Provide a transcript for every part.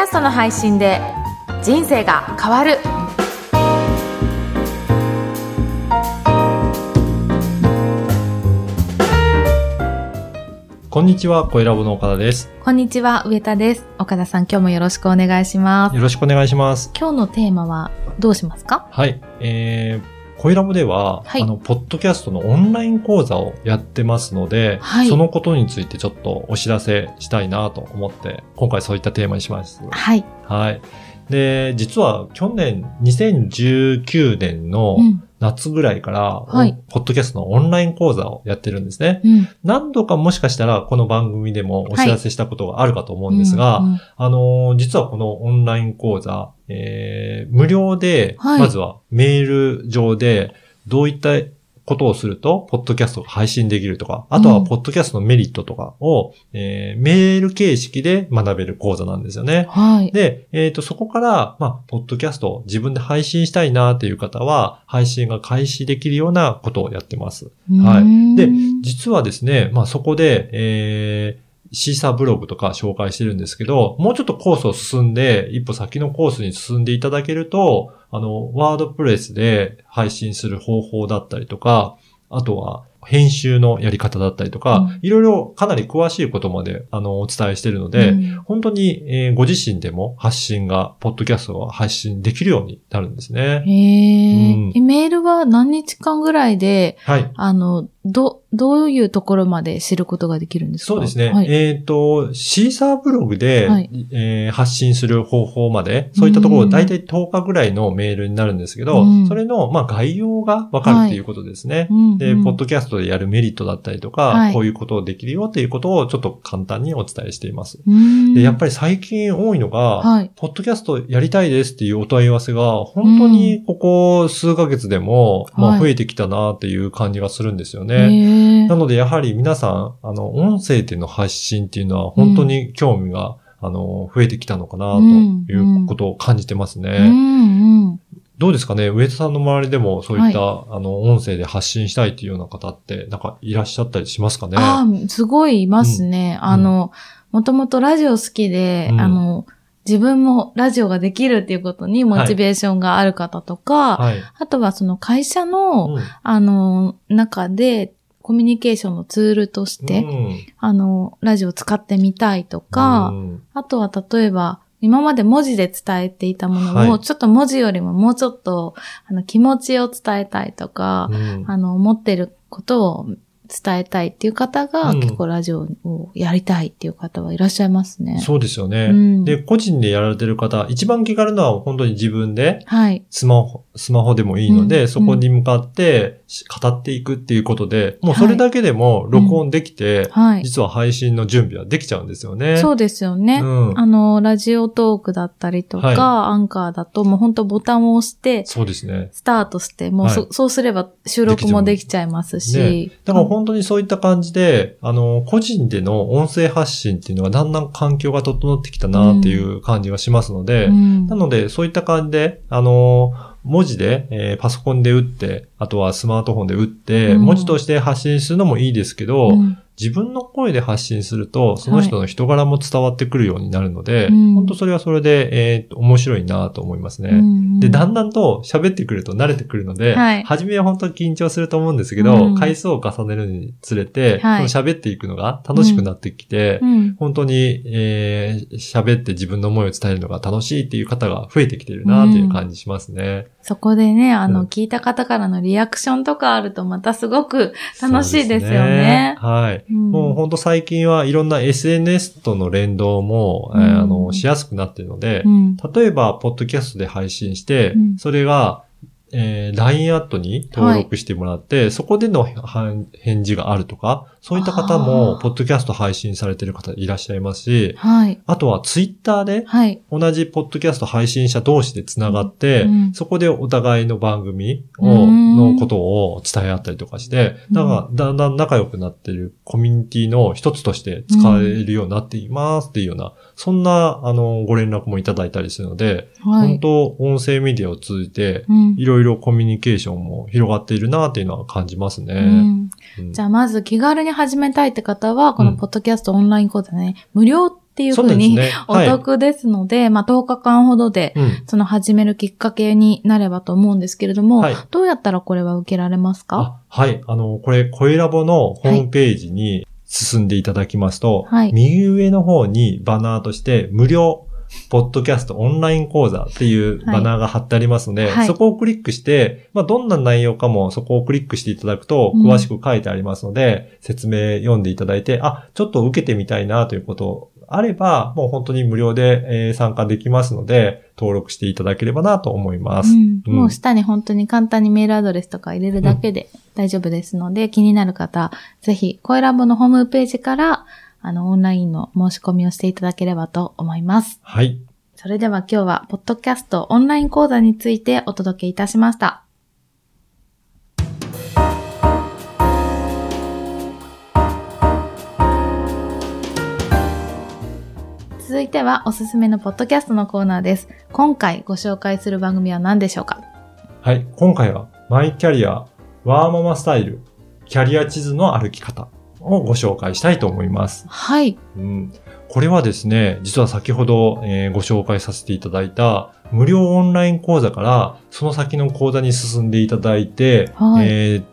ャストの配信で人生が変わるこんにちは、小ラボの岡田です。こんにちは上田です岡田さん今日もよろしくお願いしますよろしくお願いします。今日のテーマはどうしますか？はい。えー、小ラボでは、はい。あの、ポッドキャストのオンライン講座をやってますので、はい。そのことについてちょっとお知らせしたいなと思って、今回そういったテーマにします。はい、はい。で、実は去年、2019年のうん。夏ぐらいから、はい。ポッドキャストのオンライン講座をやってるんですね。うん、何度かもしかしたらこの番組でもお知らせしたことがあるかと思うんですが、うんうん。あのー実はこのオンライン講座、えー無料で、はい。まずはメール上で、どういったことをすると、ポッドキャストが配信できるとか、あとはうん。ポッドキャストのメリットとかを、えーメール形式で学べる講座なんですよね。はい。で、えっ、と、そこから、まあ、ポッドキャストを自分で配信したいなっていう方は、配信が開始できるようなことをやってます。はい。うんで実はですね、まあそこで、えー、シーサーブログとか紹介してるんですけど、もうちょっとコースを進んで、一歩先のコースに進んでいただけると、あの、ワードプレスで配信する方法だったりとか、あとは、編集のやり方だったりとか、うんいろいろかなり詳しいことまで、あの、お伝えしているので、うん本当に、えーご自身でも発信が、ポッドキャストが発信できるようになるんですね。へーうんえメールは何日間ぐらいで、はい。あの、ど、どういうところまで知ることができるんですか？そうですね。はい。えっ、と、シーサーブログで、はいえー発信する方法まで、そういったところ、うんだいたい10日ぐらいのメールになるんですけど、うんそれの、まあ、概要がわかるっていうことですね。うんで、うんポッドキャストでやるメリットだったりとか、はいこういうことをできるよっていうことをちょっと簡単にお伝えしています。うんで、やっぱり最近多いのが、はい。ポッドキャストやりたいですっていうお問い合わせが、本当にここ数ヶ月でも、まあ、はい増えてきたなっていう感じがするんですよね。へー。なので、やはり皆さん、あの、音声での発信っていうのは本当に興味が、あの、増えてきたのかな、ということを感じてますね。うんうん。どうですかね？上田さんの周りでもそういった、あの、音声で発信したいっていうような方って、なんかいらっしゃったりしますかね？ああ、すごいいますね。あの、もともとラジオ好きで、うん。あの、自分もラジオができるっていうことにモチベーションがある方とか、はい。あとはその会社の、うん。あの、中で、コミュニケーションのツールとして、うん。あの、ラジオを使ってみたいとか、うん。あとは例えば、今まで文字で伝えていたものを、はい。ちょっと文字よりももうちょっと、あの、気持ちを伝えたいとか、うん。あの、思ってることを伝えたいっていう方が、うん結構ラジオをやりたいっていう方はいらっしゃいますね。そうですよね、うんで、個人でやられてる方、一番気軽なのは本当に自分で、はい。スマホ、スマホでもいいので、うんそこに向かってし語っていくっていうことで、もうそれだけでも録音できて、はい。実は配信の準備はできちゃうんですよね。そうですよね。うんあの、ラジオトークだったりとか、はいアンカーだともう本当ボタンを押して、そうですね。スタートして、もうそ,、はいそうすれば収録もできちゃいますし。だから本当にそういった感じで、あの、個人での音声発信っていうのがだんだん環境が整ってきたなっていう感じがしますので、うんなので、そういった感じで、あの、文字で、えーパソコンで打って、あとはスマートフォンで打って、うん。文字として発信するのもいいですけど、うん自分の声で発信すると、その人の人柄も伝わってくるようになるので、うん。本当それはそれで、えー面白いなと思いますね。うんで、だんだんと喋ってくると慣れてくるので、はい。初めは本当に緊張すると思うんですけど、うん。回数を重ねるにつれて、はい。喋っていくのが楽しくなってきて、うん。本当に、えー喋って自分の思いを伝えるのが楽しいっていう方が増えてきてるなっていう感じしますね。そこでね、あの、うん。聞いた方からのリアクションとかあるとまたすごく楽しいですよそうね。はい。うん。もう本当最近はいろんな SNS との連動も、えーうんあの、しやすくなっているので、うん。例えば、ポッドキャストで配信して、うん。それが、えー LINE アットに登録してもらって、そこでのは返事があるとか、そういった方あも、ーポッドキャスト配信されてる方いらっしゃいますし、はい。あとはツイッターで、はい。同じポッドキャスト配信者同士で繋がって、うんそこでお互いの番組を、うんのことを伝え合ったりとかして、うんだからだんだん仲良くなってるコミュニティの一つとして使えるようになっていますっていうような、そんな、あの、ご連絡もいただいたりするので、本はい。当音声メディアを通じて、うん。いろいろコミュニケーションも広がっているなっていうのは感じますね。うん。うん。じゃあまず気軽に始めたいって方は、このうんポッドキャストオンライン講座ね、無料っていうふうに、ね、お得ですので、はい、まあ10日間ほどで、その始めるきっかけになればと思うんですけれども、はい、どうやったらこれは受けられますか？はい。あの、これ、声ラボのホームページに進んでいただきますと、はい、右上の方にバナーとして無料ポッドキャストオンライン講座っていうバナーが貼ってありますので、はい、そこをクリックして、まあ、どんな内容かもそこをクリックしていただくと、詳しく書いてありますので、うん、説明読んでいただいて、あ、ちょっと受けてみたいなということあれば、もう本当に無料で参加できますので、登録していただければなと思います。うんうん、もう下に本当に簡単にメールアドレスとか入れるだけで大丈夫ですので、気になる方、ぜひ、声ラボのホームページから、あの、オンラインの申し込みをしていただければと思います。はい。それでは今日は、ポッドキャストオンライン講座についてお届けいたしました。続いてはおすすめのポッドキャストのコーナーです。今回ご紹介する番組は何でしょうか？はい、今回はマイキャリア、ワーママスタイル、キャリア地図の歩き方をご紹介したいと思います。はい。うん、これはですね、実は先ほど、えー、ご紹介させていただいた無料オンライン講座からその先の講座に進んでいただいて、はい、えー、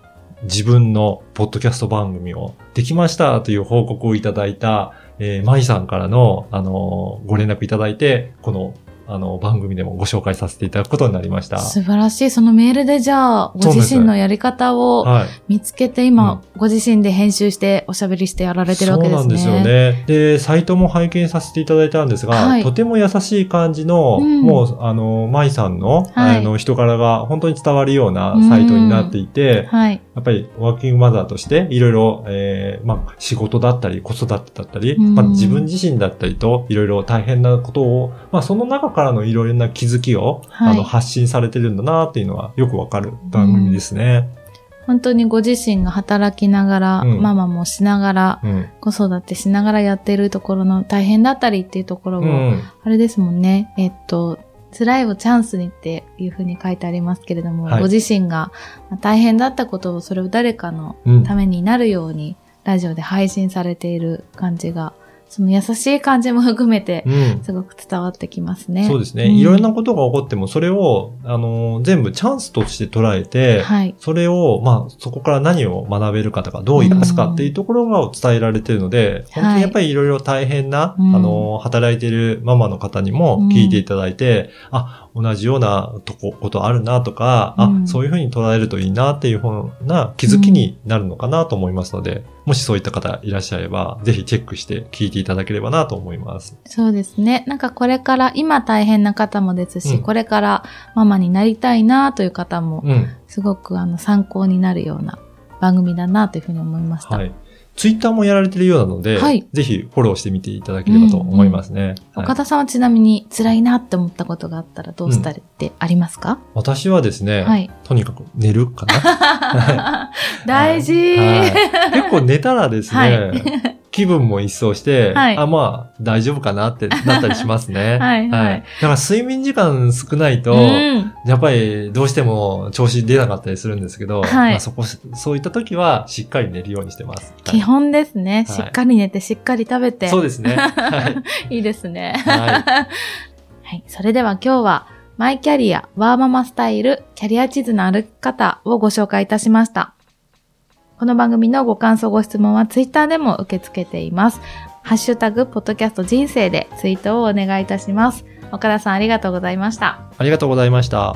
自分のポッドキャスト番組をできましたという報告をいただいた、えー、マイさんからの、あのー、ご連絡いただいて、このあの、番組でもご紹介させていただくことになりました。素晴らしい。そのメールでじゃあ、ご自身のやり方を見つけて、今、ご自身で編集しておしゃべりしてやられてるわけですね。そうなんですよね。で、サイトも拝見させていただいたんですが、はい、とても優しい感じの、うん、もう、あの、舞さんの、はい、あの、人柄が本当に伝わるようなサイトになっていて、はい、やっぱりワーキングマザーとして、いろいろ、えー、まあ、仕事だったり、子育てだったり、まあ、自分自身だったりと、いろいろ大変なことを、まあ、その中からのいろいろな気づきを、はい、あの発信されてるんだなっていうのはよくわかる番組ですね。本当にご自身が働きながら、うん、ママもしながら、うん、子育てしながらやってるところの大変だったりっていうところも、あれですもんね。えっと、辛いをチャンスにっていうふうに書いてありますけれども、はい、ご自身が大変だったことをそれを誰かのためになるように、ラジオで配信されている感じがその優しい感じも含めて、すごく伝わってきますね。うん、そうですね、うん、いろんなことが起こっても、それを、あの、全部チャンスとして捉えて、はい、それを、まあ、そこから何を学べるかとか、どう生かすかっていうところが伝えられているので、うん、本当にやっぱりいろいろ大変な、はい、あの、働いているママの方にも聞いていただいて、あ、同じようなとこ、ことあるなとか、あ、そういうふうに捉えるといいなっていうふうな気づきになるのかなと思いますので、もしそういった方いらっしゃれば、ぜひチェックして聞いていただければなと思います。そうですね。なんかこれから、今大変な方もですし、うん、これからママになりたいなという方も、すごくあの参考になるような番組だなというふうに思いました。はい。ツイッターもやられてるようなので、はい、ぜひフォローしてみていただければと思いますね。うんうんはい、岡田さんはちなみに辛いなって思ったことがあったらどうしたりってありますか、うん、私はですね、はい、とにかく寝るかな。大事、結構寝たらですね、気分も一掃して、はい、あ、まあ、大丈夫かなってなったりしますね。はい、はい。だから睡眠時間少ないと、うん、やっぱりどうしても調子出なかったりするんですけど、はい、まあ、そこ、そういった時はしっかり寝るようにしてます。基本ですね。しっかり寝て、しっかり食べて。そうですね。はい。いいですね。はい。はい。それでは今日は、マイキャリア、ワーママスタイル、キャリア地図の歩き方をご紹介いたしました。この番組のご感想ご質問はツイッターでも受け付けています。ハッシュタグ、ポッドキャスト人生でツイートをお願いいたします。岡田さんありがとうございました。ありがとうございました。